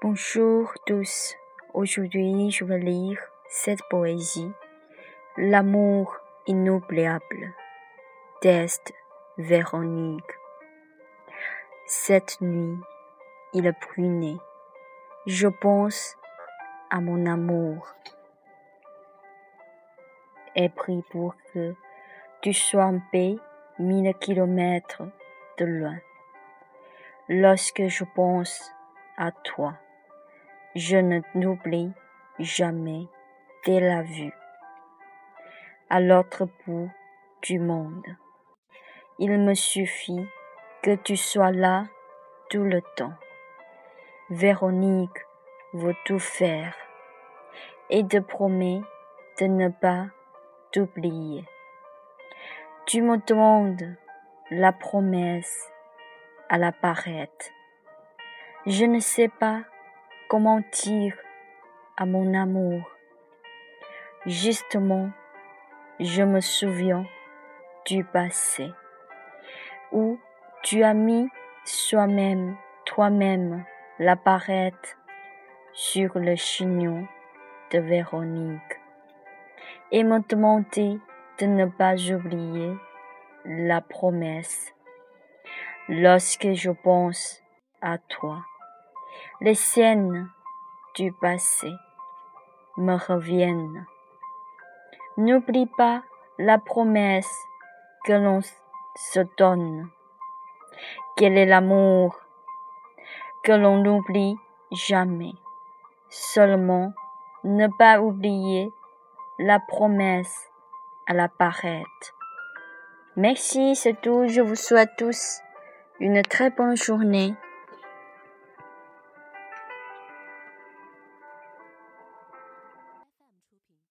Bonjour tous. Aujourd'hui, je vais lire cette poésie. L'amour inoubliable d'Est Véronique. Cette nuit, il prunait. Je pense à mon amour. Et prie pour que tu sois en paix mille kilomètres de loin. Lorsque je pense à toi, je ne t'oublie jamais dès la vue. À l'autre bout du monde, il me suffit que tu sois là tout le temps. Véronique veut tout faire et te promet de ne pas t'oublier. Tu me demandes la promesse à la parette. Je ne sais pas comment dire à mon amour? Justement, je me souviens du passé où tu as mis soi-même, toi-même, la parette sur le chignon de Véronique et me demandé de ne pas oublier la promesse. Lorsque je pense à toi, les scènes du passé me reviennent. N'oublie pas la promesse que l'on se donne. Quel est l'amour que l'on n'oublie jamais? Seulement ne pas oublier la promesse à la parette. Merci, c'est tout. Je vous souhaite tous une très bonne journée.